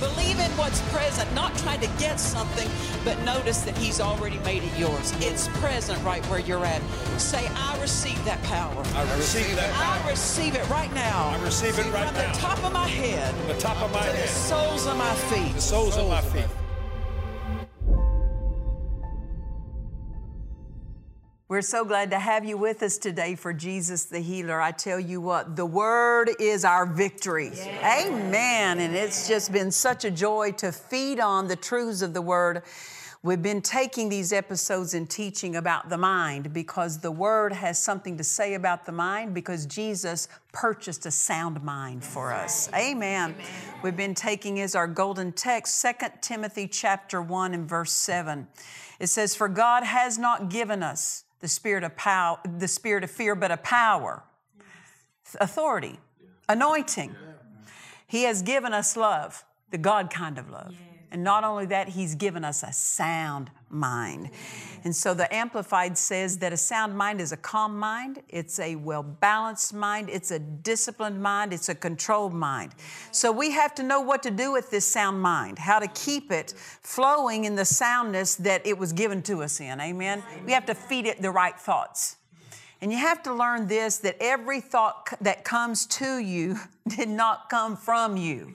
Believe in what's present, not trying to get something, but notice that He's already made it yours. It's present right where you're at. Say, I receive that power. I receive that power. I receive it right now. I receive it right From now. the top of my head The top of my head. to the soles of my feet. the soles of my feet. We're so glad to have you with us today for Jesus the Healer. I tell you what, the Word is our victory. Amen. And it's just been such a joy to feed on the truths of the Word. We've been taking these episodes and teaching about the mind because the Word has something to say about the mind because Jesus purchased a sound mind for us. Amen. We've been taking as our golden text 2 Timothy chapter 1 and verse 7. It says, For God has not given us the spirit of power, the spirit of fear, but a power, authority, anointing. He has given us love, the God kind of love. And not only that, He's given us a sound mind. And so the Amplified says that a sound mind is a calm mind, it's a well balanced mind, it's a disciplined mind, it's a controlled mind. So we have to know what to do with this sound mind, how to keep it flowing in the soundness that it was given to us in. Amen? We have to feed it the right thoughts. And you have to learn this that every thought that comes to you did not come from you.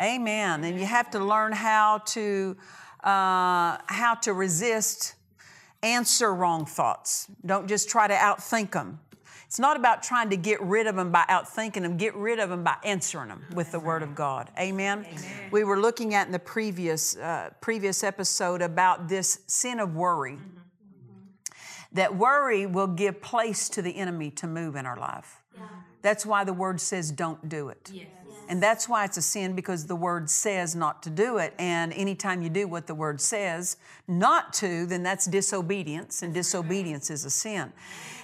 Amen. And you have to learn how to uh, how to resist answer wrong thoughts. Don't just try to outthink them. It's not about trying to get rid of them by outthinking them. Get rid of them by answering them with the Word of God. Amen. We were looking at in the previous uh, previous episode about this sin of worry. That worry will give place to the enemy to move in our life. That's why the Word says, "Don't do it." And that's why it's a sin because the word says not to do it. And anytime you do what the word says not to, then that's disobedience, and disobedience is a sin.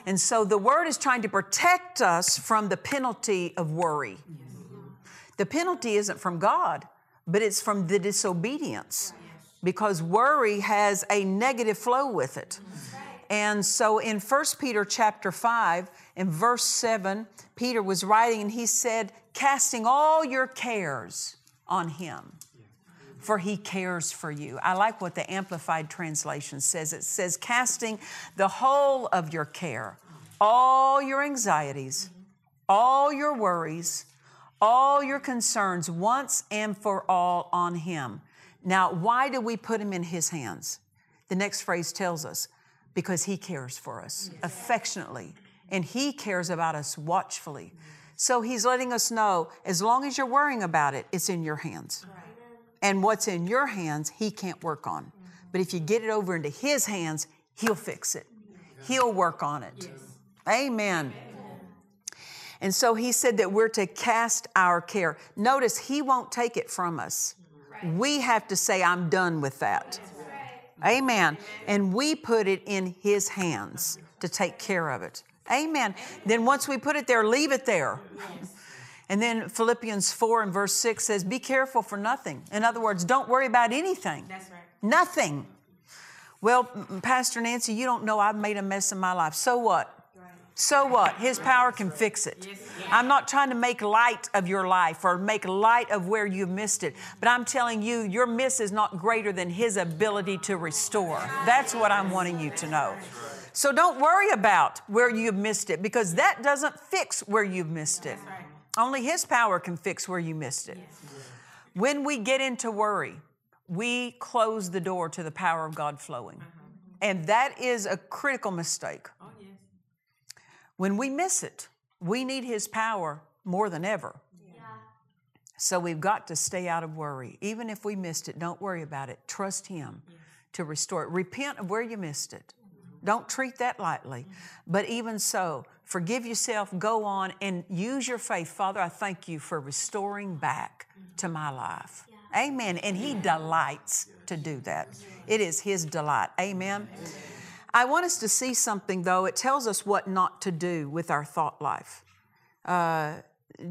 And so the word is trying to protect us from the penalty of worry. The penalty isn't from God, but it's from the disobedience because worry has a negative flow with it. And so in 1 Peter chapter 5, in verse 7, Peter was writing and he said, casting all your cares on him, for he cares for you. I like what the Amplified Translation says. It says, casting the whole of your care, all your anxieties, all your worries, all your concerns once and for all on him. Now, why do we put him in his hands? The next phrase tells us because he cares for us affectionately and he cares about us watchfully. So he's letting us know as long as you're worrying about it, it's in your hands. And what's in your hands, he can't work on. Mm-hmm. But if you get it over into his hands, he'll fix it, he'll work on it. Amen. And so he said that we're to cast our care. Notice he won't take it from us. We have to say, I'm done with that. Amen. And we put it in his hands to take care of it. Amen. Then once we put it there, leave it there. And then Philippians 4 and verse 6 says, Be careful for nothing. In other words, don't worry about anything. That's right. Nothing. Well, Pastor Nancy, you don't know I've made a mess in my life. So what? So what? His power can fix it. I'm not trying to make light of your life or make light of where you've missed it, but I'm telling you, your miss is not greater than His ability to restore. That's what I'm wanting you to know. So don't worry about where you've missed it because that doesn't fix where you've missed it. Only His power can fix where you missed it. When we get into worry, we close the door to the power of God flowing. And that is a critical mistake. When we miss it, we need His power more than ever. So we've got to stay out of worry. Even if we missed it, don't worry about it. Trust Him to restore it. Repent of where you missed it. Don't treat that lightly. But even so, forgive yourself, go on, and use your faith. Father, I thank you for restoring back to my life. Amen. And He delights to do that. It is His delight. Amen. I want us to see something, though. It tells us what not to do with our thought life. Uh,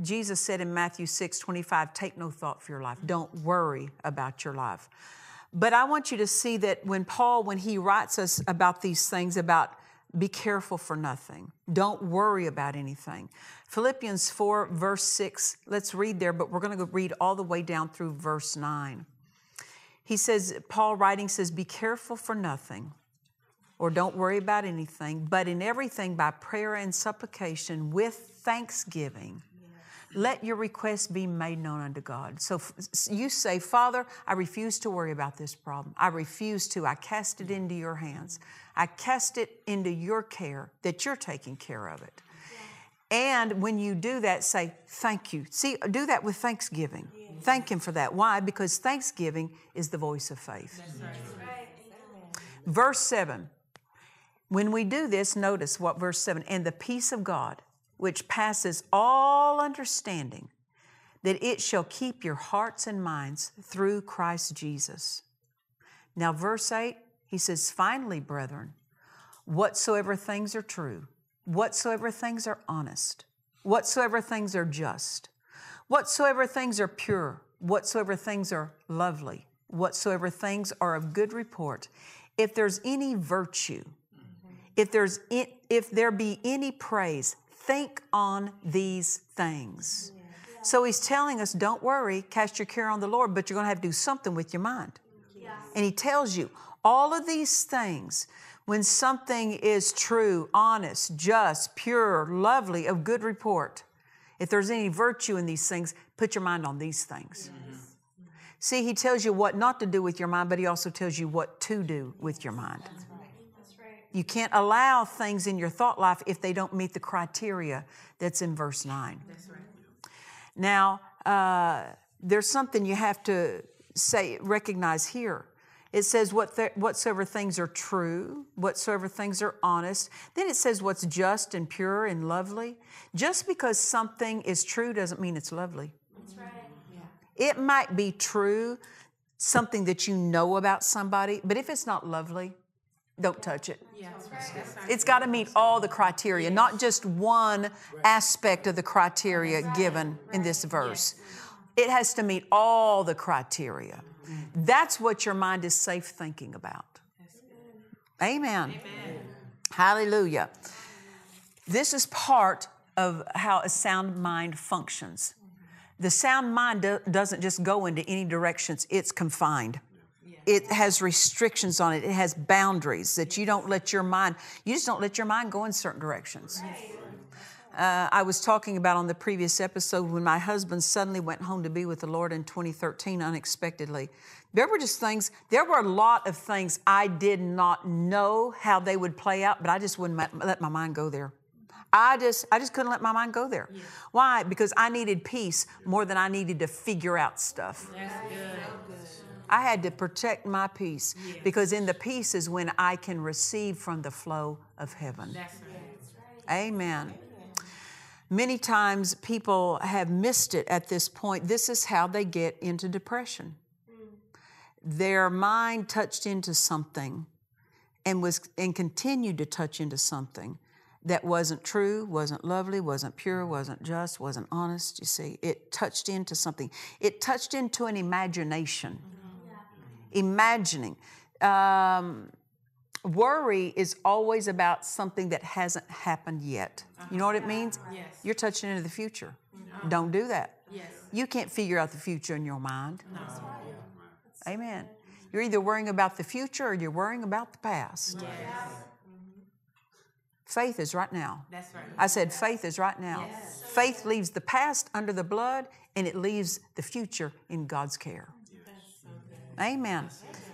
Jesus said in Matthew 6 25, take no thought for your life. Don't worry about your life. But I want you to see that when Paul, when he writes us about these things, about be careful for nothing, don't worry about anything. Philippians 4, verse 6, let's read there, but we're going to go read all the way down through verse 9. He says, Paul writing says, Be careful for nothing, or don't worry about anything, but in everything by prayer and supplication with thanksgiving let your request be made known unto God. So you say, Father, I refuse to worry about this problem. I refuse to. I cast it into your hands. I cast it into your care that you're taking care of it. And when you do that, say, thank you. See, do that with thanksgiving. Thank Him for that. Why? Because thanksgiving is the voice of faith. Verse 7. When we do this, notice what verse 7 and the peace of God which passes all understanding, that it shall keep your hearts and minds through Christ Jesus. Now, verse 8, he says, Finally, brethren, whatsoever things are true, whatsoever things are honest, whatsoever things are just, whatsoever things are pure, whatsoever things are lovely, whatsoever things are of good report, if there's any virtue, if there's if there be any praise, think on these things. So he's telling us, don't worry, cast your care on the Lord, but you're going to have to do something with your mind. And he tells you, all of these things, when something is true, honest, just, pure, lovely, of good report, if there's any virtue in these things, put your mind on these things. See, he tells you what not to do with your mind, but he also tells you what to do with your mind. You can't allow things in your thought life if they don't meet the criteria that's in verse 9. Right. Now, uh, there's something you have to say, recognize here. It says what th- whatsoever things are true, whatsoever things are honest. Then it says what's just and pure and lovely. Just because something is true doesn't mean it's lovely. That's right. Yeah. It might be true, something that you know about somebody, but if it's not lovely, don't touch it. It's got to meet all the criteria, not just one aspect of the criteria given in this verse. It has to meet all the criteria. That's what your mind is safe thinking about. Amen. Hallelujah. This is part of how a sound mind functions. The sound mind do- doesn't just go into any directions, it's confined it has restrictions on it. It has boundaries that you don't let your mind, you just don't let your mind go in certain directions. Uh, I was talking about on the previous episode when my husband suddenly went home to be with the Lord in 2013 unexpectedly. There were just things, there were a lot of things I did not know how they would play out, but I just wouldn't let my mind go there. I just I just couldn't let my mind go there. Yeah. Why? Because I needed peace more than I needed to figure out stuff. That's good. I had to protect my peace yes. because in the peace is when I can receive from the flow of heaven. Right. Amen. Many times people have missed it at this point. This is how they get into depression. Mm. Their mind touched into something and was and continued to touch into something that wasn't true, wasn't lovely, wasn't pure, wasn't just, wasn't honest. You see, it touched into something. It touched into an imagination mm-hmm. Imagining. Um, worry is always about something that hasn't happened yet. You know what it means? Yes. You're touching into the future. Mm-hmm. Don't do that. Yes. You can't figure out the future in your mind. No. Amen. You're either worrying about the future or you're worrying about the past. Yes. Faith is right now. That's right. I said faith is right now. Yes. Faith leaves the past under the blood and it leaves the future in God's care. Amen.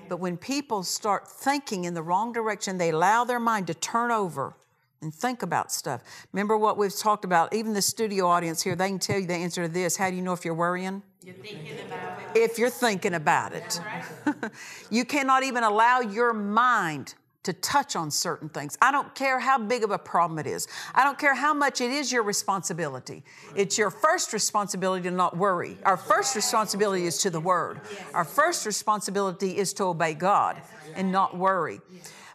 But when people start thinking in the wrong direction, they allow their mind to turn over and think about stuff. Remember what we've talked about? Even the studio audience here, they can tell you the answer to this. How do you know if you're worrying? You're thinking about it. If you're thinking about it. Right. you cannot even allow your mind to touch on certain things. I don't care how big of a problem it is. I don't care how much it is your responsibility. It's your first responsibility to not worry. Our first responsibility is to the Word. Our first responsibility is to obey God and not worry.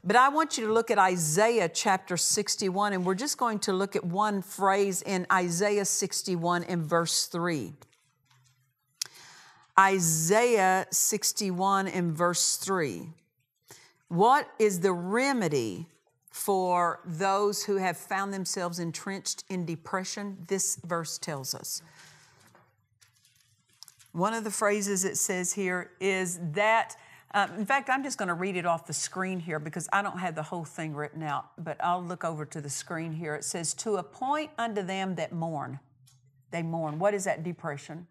But I want you to look at Isaiah chapter 61, and we're just going to look at one phrase in Isaiah 61 in verse 3. Isaiah 61 in verse 3. What is the remedy for those who have found themselves entrenched in depression? This verse tells us. One of the phrases it says here is that, uh, in fact, I'm just going to read it off the screen here because I don't have the whole thing written out, but I'll look over to the screen here. It says, To appoint unto them that mourn. They mourn. What is that depression?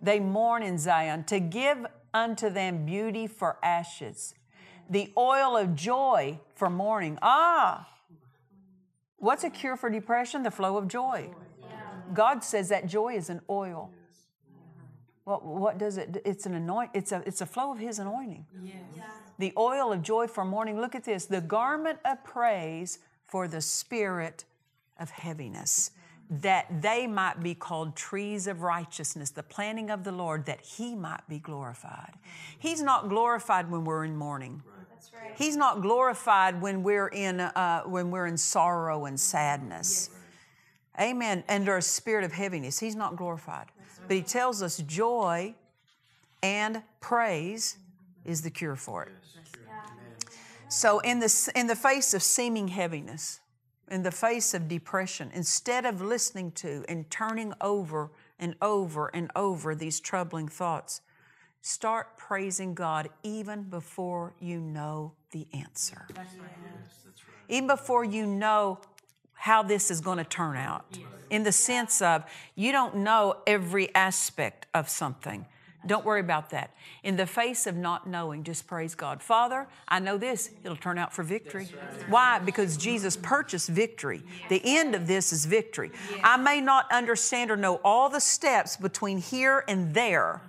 They mourn in Zion, to give unto them beauty for ashes the oil of joy for mourning. Ah, what's a cure for depression? The flow of joy. God says that joy is an oil. Well, what does it? It's an anoint. It's a it's a flow of His anointing. Yes. The oil of joy for mourning. Look at this. The garment of praise for the spirit of heaviness that they might be called trees of righteousness, the planting of the Lord, that He might be glorified. He's not glorified when we're in mourning. He's not glorified when we're in uh, when we're in sorrow and sadness. Amen. Under a spirit of heaviness, He's not glorified. But He tells us joy and praise is the cure for it. So in the in the face of seeming heaviness, in the face of depression, instead of listening to and turning over and over and over these troubling thoughts, start praising God even before you know the answer. Even before you know how this is going to turn out. In the sense of you don't know every aspect of something. Don't worry about that. In the face of not knowing, just praise God. Father, I know this, it'll turn out for victory. Why? Because Jesus purchased victory. The end of this is victory. I may not understand or know all the steps between here and there,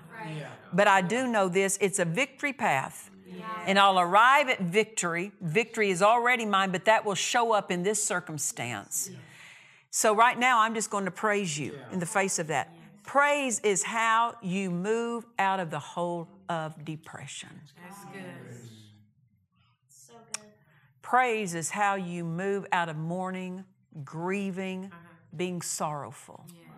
but I do know this it's a victory path. And I'll arrive at victory. Victory is already mine, but that will show up in this circumstance. So, right now, I'm just going to praise you in the face of that. Praise is how you move out of the hole of depression. That's good. So good. Praise is how you move out of mourning, grieving, uh-huh. being sorrowful. Yes.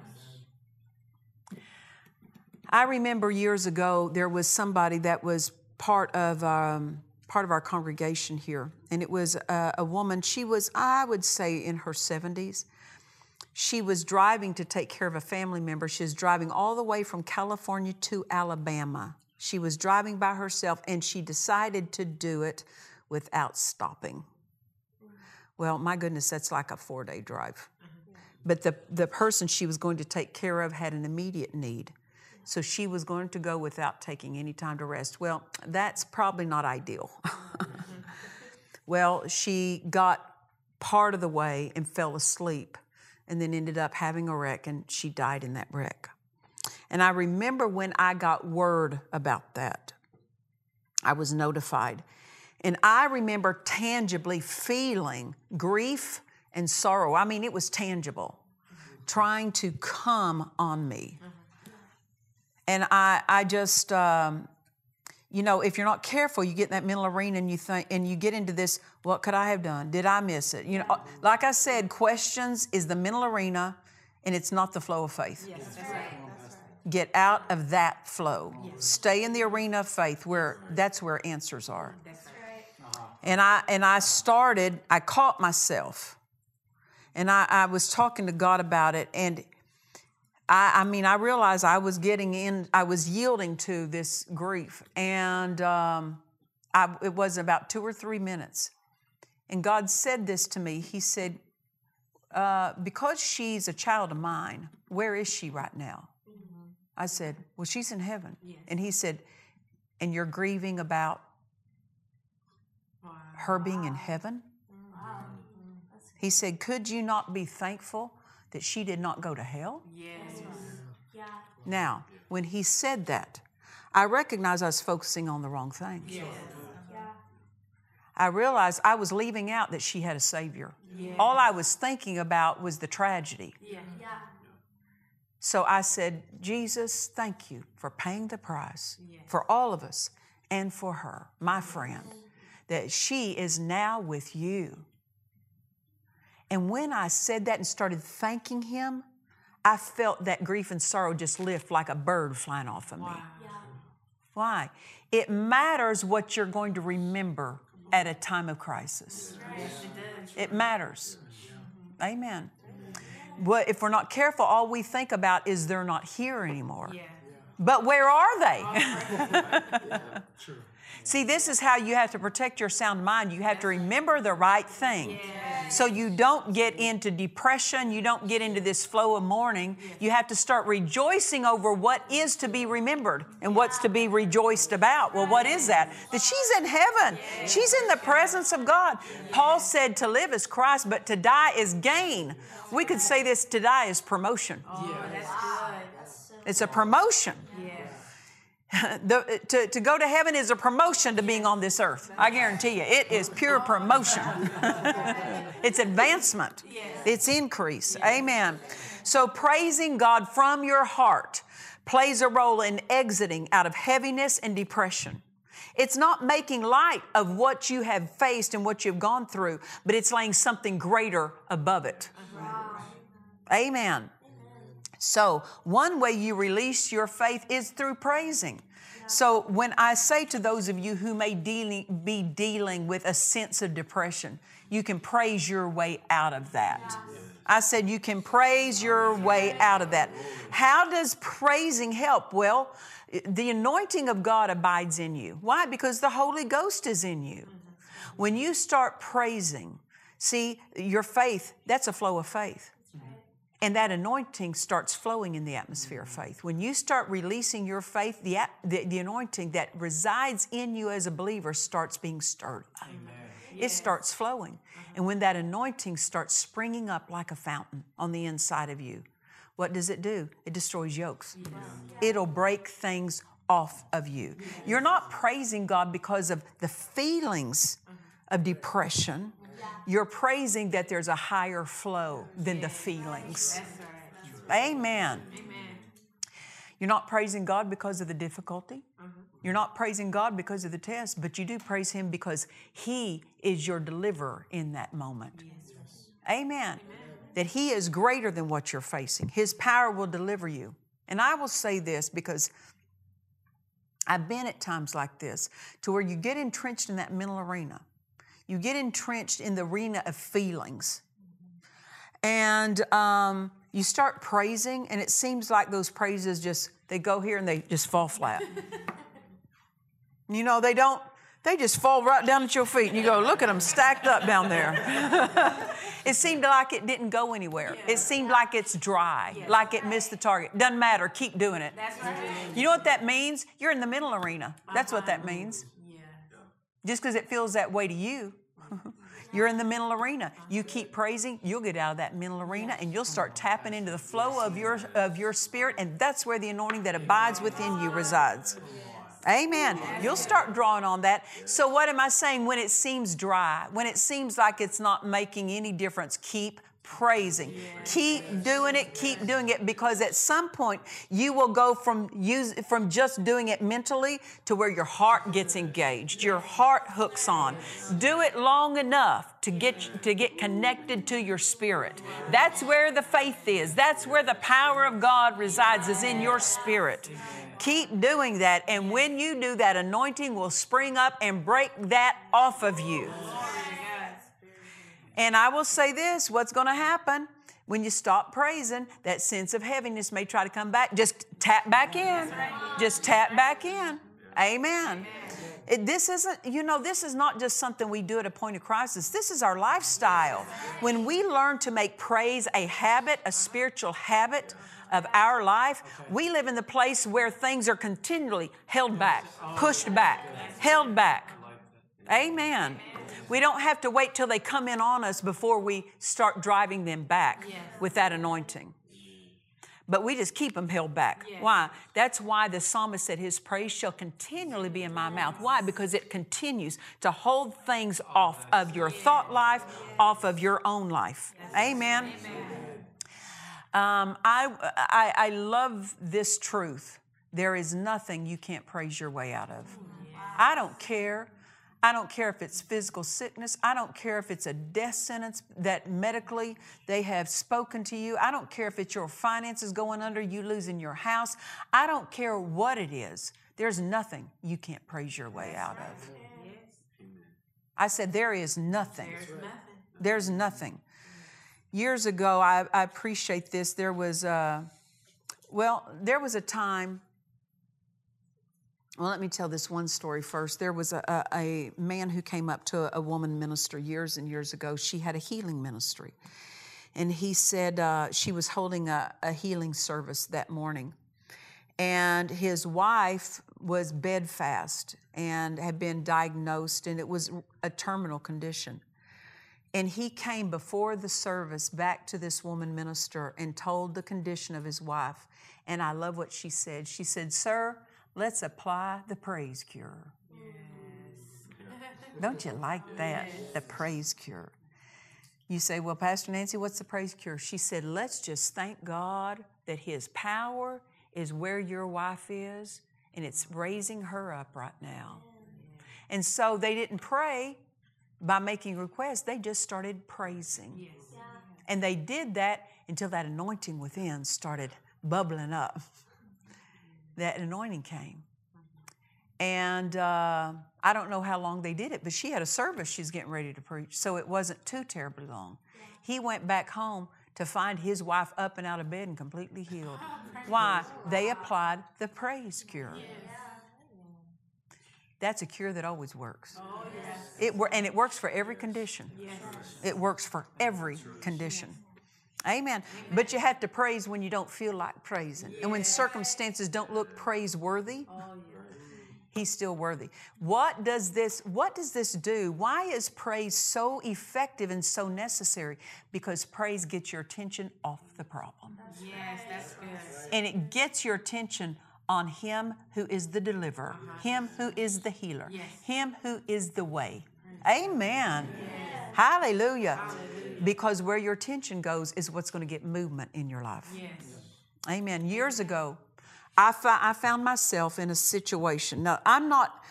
I remember years ago there was somebody that was part of um, part of our congregation here, and it was a, a woman. She was, I would say, in her seventies she was driving to take care of a family member. She was driving all the way from California to Alabama. She was driving by herself and she decided to do it without stopping. Well, my goodness, that's like a four day drive. But the, the person she was going to take care of had an immediate need. So she was going to go without taking any time to rest. Well, that's probably not ideal. well, she got part of the way and fell asleep and then ended up having a wreck, and she died in that wreck. And I remember when I got word about that, I was notified. And I remember tangibly feeling grief and sorrow. I mean, it was tangible, trying to come on me. And I, I just, um, you know, if you're not careful, you get in that mental arena and you think, and you get into this, what could I have done? Did I miss it? You know, like I said, questions is the mental arena and it's not the flow of faith. Yes, that's right. Get out of that flow. Yes. Stay in the arena of faith where that's where answers are. That's right. And I and I started, I caught myself. And I, I was talking to God about it and I, I, mean, I realized I was getting in, I was yielding to this grief. And um, I, it was about two or three minutes. And God said this to me. He said, uh, Because she's a child of mine, where is she right now? Mm-hmm. I said, Well, she's in heaven. Yes. And He said, And you're grieving about wow. her being in heaven? Wow. He said, Could you not be thankful that she did not go to hell? Yes. Yeah. Now, when he said that, I recognized I was focusing on the wrong thing. Yes. I realized I was leaving out that she had a Savior. All I was thinking about was the tragedy. Yeah. So I said, Jesus, thank you for paying the price for all of us and for her, my friend, that she is now with you. And when I said that and started thanking him, I felt that grief and sorrow just lift like a bird flying off of me. Why? It matters what you're going to remember at a time of crisis. It matters. Amen. But if we're not careful, all we think about is they're not here anymore. Yeah. But where are they? See, this is how you have to protect your sound mind. You have to remember the right thing. So you don't get into depression, you don't get into this flow of mourning. You have to start rejoicing over what is to be remembered and what's to be rejoiced about. Well, what is that? That she's in heaven. She's in the presence of God. Paul said to live is Christ, but to die is gain. We could say this to die is promotion. It's a promotion. The, to, to go to heaven is a promotion to being on this earth. I guarantee you, it is pure promotion. it's advancement, it's increase. Amen. So, praising God from your heart plays a role in exiting out of heaviness and depression. It's not making light of what you have faced and what you've gone through, but it's laying something greater above it. Uh-huh. Amen. So, one way you release your faith is through praising. So, when I say to those of you who may dealing, be dealing with a sense of depression, you can praise your way out of that. I said you can praise your way out of that. How does praising help? Well, the anointing of God abides in you. Why? Because the Holy Ghost is in you. Mm-hmm. When you start praising, see, your faith, that's a flow of faith. And that anointing starts flowing in the atmosphere of mm-hmm. faith. When you start releasing your faith, the, the, the anointing that resides in you as a believer starts being stirred up. It starts flowing. Mm-hmm. And when that anointing starts springing up like a fountain on the inside of you, what does it do? It destroys yokes. It'll break things off of you. You're not praising God because of the feelings mm-hmm. of depression. You're praising that there's a higher flow than the feelings. Amen. You're not praising God because of the difficulty. Mm-hmm. You're not praising God because of the test, but you do praise Him because He is your deliverer in that moment. Amen. That He is greater than what you're facing. His power will deliver you. And I will say this because I've been at times like this to where you get entrenched in that mental arena. You get entrenched in the arena of feelings. And um, you start praising, and it seems like those praises just, they go here and they just fall flat. you know, they don't, they just fall right down at your feet. And you go, look at them stacked up down there. it seemed like it didn't go anywhere. It seemed like it's dry, like it missed the target. Doesn't matter, keep doing it. You know what that means? You're in the middle arena. That's what that means. Just because it feels that way to you, you're in the mental arena. You keep praising, you'll get out of that mental arena and you'll start tapping into the flow of your of your spirit, and that's where the anointing that abides within you resides. Amen. You'll start drawing on that. So, what am I saying? When it seems dry, when it seems like it's not making any difference, keep praising. Keep doing it, keep doing it, because at some point you will go from use, from just doing it mentally to where your heart gets engaged, your heart hooks on. Do it long enough to get to get connected to your spirit. That's where the faith is. That's where the power of God resides, is in your spirit. Keep doing that, and when you do that, anointing will spring up and break that off of you. And I will say this what's going to happen when you stop praising, that sense of heaviness may try to come back. Just tap back in. Just tap back in. Amen. It, this isn't, you know, this is not just something we do at a point of crisis. This is our lifestyle. When we learn to make praise a habit, a spiritual habit of our life, we live in the place where things are continually held back, pushed back, held back. Amen. We don't have to wait till they come in on us before we start driving them back with that anointing. but we just keep them held back. Why? That's why the psalmist said, His praise shall continually be in my mouth. Why? Because it continues to hold things off of your thought life, off of your own life. Amen. Um, I, I, I love this truth. There is nothing you can't praise your way out of. I don't care. I don't care if it's physical sickness. I don't care if it's a death sentence that medically they have spoken to you. I don't care if it's your finances going under, you losing your house. I don't care what it is. There's nothing you can't praise your way out of. I said, there is nothing. There's nothing. Years ago, I, I appreciate this. There was, a, well, there was a time well, let me tell this one story first. There was a, a, a man who came up to a, a, woman minister years and years ago. She had a healing ministry. And he said uh, she was holding a, a healing service that morning. And his wife was bedfast and had been diagnosed, and it was a terminal condition. And he came before the service back to this woman minister and told the condition of his wife. And I love what she said. She said, Sir, Let's apply the praise cure. Don't you like that? Yes. The praise cure. You say, Well, Pastor Nancy, what's the praise cure? She said, Let's just thank God that His power is where your wife is and it's raising her up right now. And so they didn't pray by making requests, they just started praising. Yes. And they did that until that anointing within started bubbling up that anointing came. And uh, I don't know how long they did it, but she had a service she's getting ready to preach, so it wasn't too terribly long. He went back home to find his wife up and out of bed and completely healed. Why? They applied the praise cure. That's a cure that always works. It and it works for every condition. It works for every condition. Amen. But you have to praise when you don't feel like praising. And when circumstances don't look praiseworthy, oh, he's still worthy. What does this what does this do? Why is praise so effective and so necessary? Because praise gets your attention off the problem. Yes, that's good. And it gets your attention on him who is the deliverer, uh-huh. him who is the healer, yes. him who is the way. Amen. Yes. Hallelujah. Hallelujah because where your attention goes is what's going to get movement in your life. Yes. Amen. Years ago, I, I found myself in a situation. Now, I'm not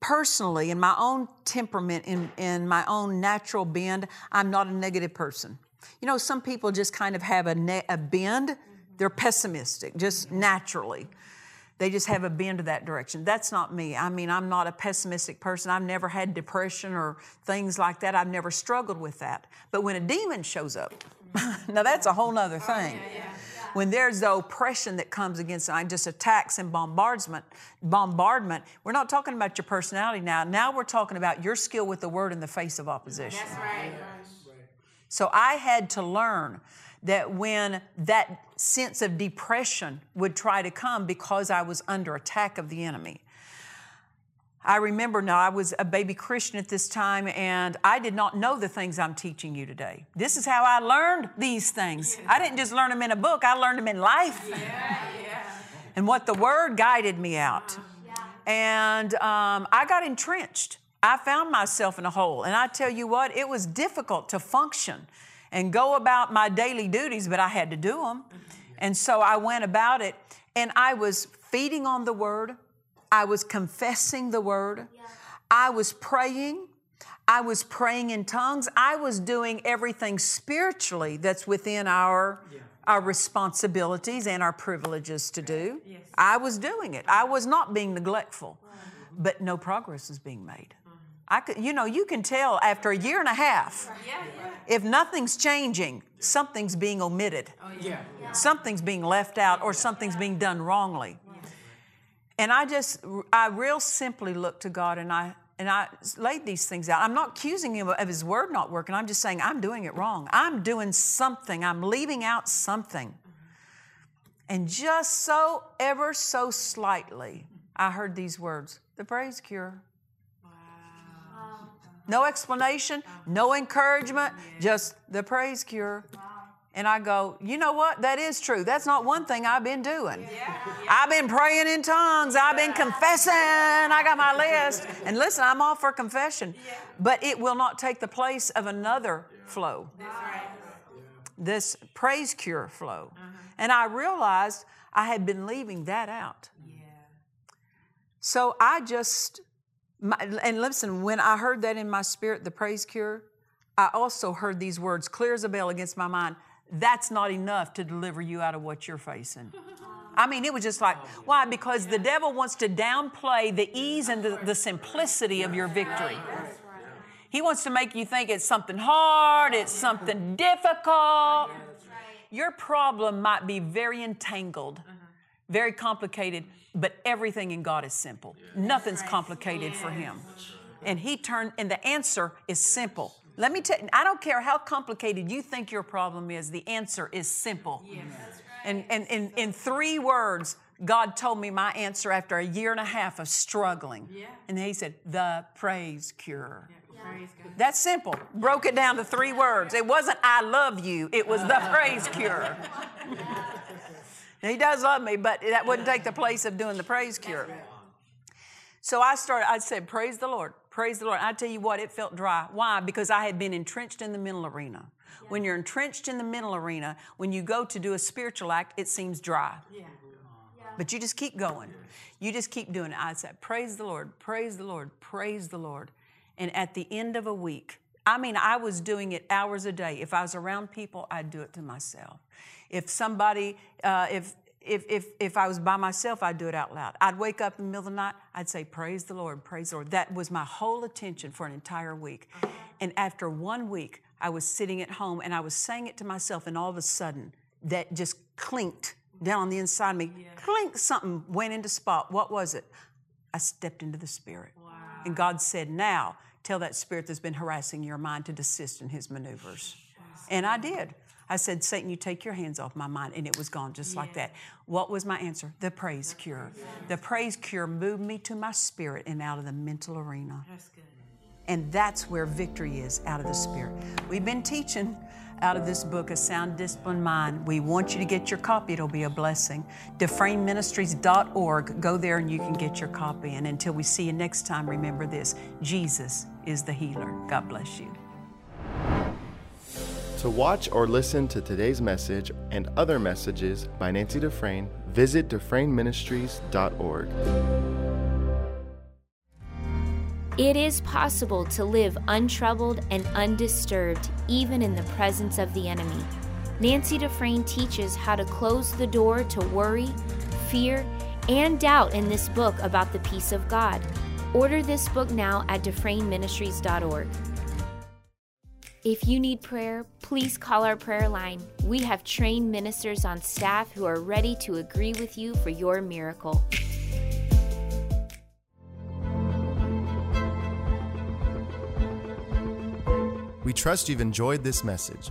personally, in my own temperament, in, in my own natural bend, I'm not a negative person. You know, some people just kind of have a, ne- a bend, they're pessimistic, just naturally. They just have a bend to that direction. That's not me. I mean, I'm not a pessimistic person. I've never had depression or things like that. I've never struggled with that. But when a demon shows up, now that's a whole nother oh, thing. When there's the oppression that comes against I just attacks and bombardment, bombardment, we're not talking about your personality now. Now we're talking about your skill with the word in the face of opposition. That's right. So I had to learn that when that sense of depression would try to come because I was under attack of the enemy. I remember now, I was a baby Christian at this time, and I did not know the things I'm teaching you today. This is how I learned these things. I didn't just learn them in a book, I learned them in life. Yeah, yeah. And what the Word guided me out. And um, I got entrenched. I found myself in a hole. And I tell you what, it was difficult to function and go about my daily duties, but I had to do them. Mm-hmm. And so I went about it and I was feeding on the word. I was confessing the word. I was praying. I was praying in tongues. I was doing everything spiritually that's within our our responsibilities and our privileges to do. I was doing it. I was not being neglectful. But no progress is being made. I could, you know, you can tell after a year and a half. Yeah, yeah. If nothing's changing, something's being omitted. Oh, yeah. Something's being left out or something's being done wrongly. And I just, I real simply looked to God and I, and I laid these things out. I'm not accusing him of his word not working. I'm just saying I'm doing it wrong. I'm doing something. I'm leaving out something. And just so ever so slightly, I heard these words the praise cure. No explanation, no encouragement, just the praise cure. And I go, you know what? That is true. That's not one thing I've been doing. I've been praying in tongues. I've been confessing. I got my list. And listen, I'm all for confession. But it will not take the place of another flow. This praise cure flow. Uh-huh. And I realized I had been leaving that out. So I just, my, and listen, when I heard that in my spirit, the praise cure, I also heard these words clear as a bell against my mind. That's not enough to deliver you out of what you're facing. I mean, it was just like, oh, why? Because the devil wants to downplay the ease and the, the simplicity of your victory. He wants to make you think it's something hard, it's something difficult. Your problem might be very entangled, uh-huh. Very complicated, but everything in God is simple. Nothing's complicated for Him. And He turned, and the answer is simple. Let me tell you, I don't care how complicated you think your problem is, the answer is simple. And, and in, in three words, God told me my answer after a year and a half of struggling. And He said, The praise cure. That's simple. Broke it down to three words. It wasn't I love you, it was the praise cure. he does love me, but that wouldn't take the place of doing the praise cure. So I started, I said, Praise the Lord, praise the Lord. I tell you what, it felt dry. Why? Because I had been entrenched in the mental arena. When you're entrenched in the mental arena, when you go to do a spiritual act, it seems dry. Yeah. But you just keep going. You just keep doing it. I said, Praise the Lord, praise the Lord, praise the Lord. And at the end of a week, I mean, I was doing it hours a day. If I was around people, I'd do it to myself. If somebody, uh, if if, if, if I was by myself, I'd do it out loud. I'd wake up in the middle of the night, I'd say, Praise the Lord, praise the Lord. That was my whole attention for an entire week. And after one week, I was sitting at home and I was saying it to myself, and all of a sudden, that just clinked down on the inside of me. Clink, something went into spot. What was it? I stepped into the Spirit. And God said, Now tell that spirit that's been harassing your mind to desist in his maneuvers. And I did. I said, Satan, you take your hands off my mind. And it was gone just like that. What was my answer? The praise cure. The praise cure moved me to my spirit and out of the mental arena. And that's where victory is out of the spirit. We've been teaching out of this book, A Sound Disciplined Mind. We want you to get your copy, it'll be a blessing. DufresneMinistries.org. Go there and you can get your copy. And until we see you next time, remember this Jesus is the healer. God bless you. To watch or listen to today's message and other messages by Nancy Dufresne, visit DufresneMinistries.org. It is possible to live untroubled and undisturbed even in the presence of the enemy. Nancy Dufresne teaches how to close the door to worry, fear, and doubt in this book about the peace of God. Order this book now at DufresneMinistries.org. If you need prayer, please call our prayer line. We have trained ministers on staff who are ready to agree with you for your miracle. We trust you've enjoyed this message.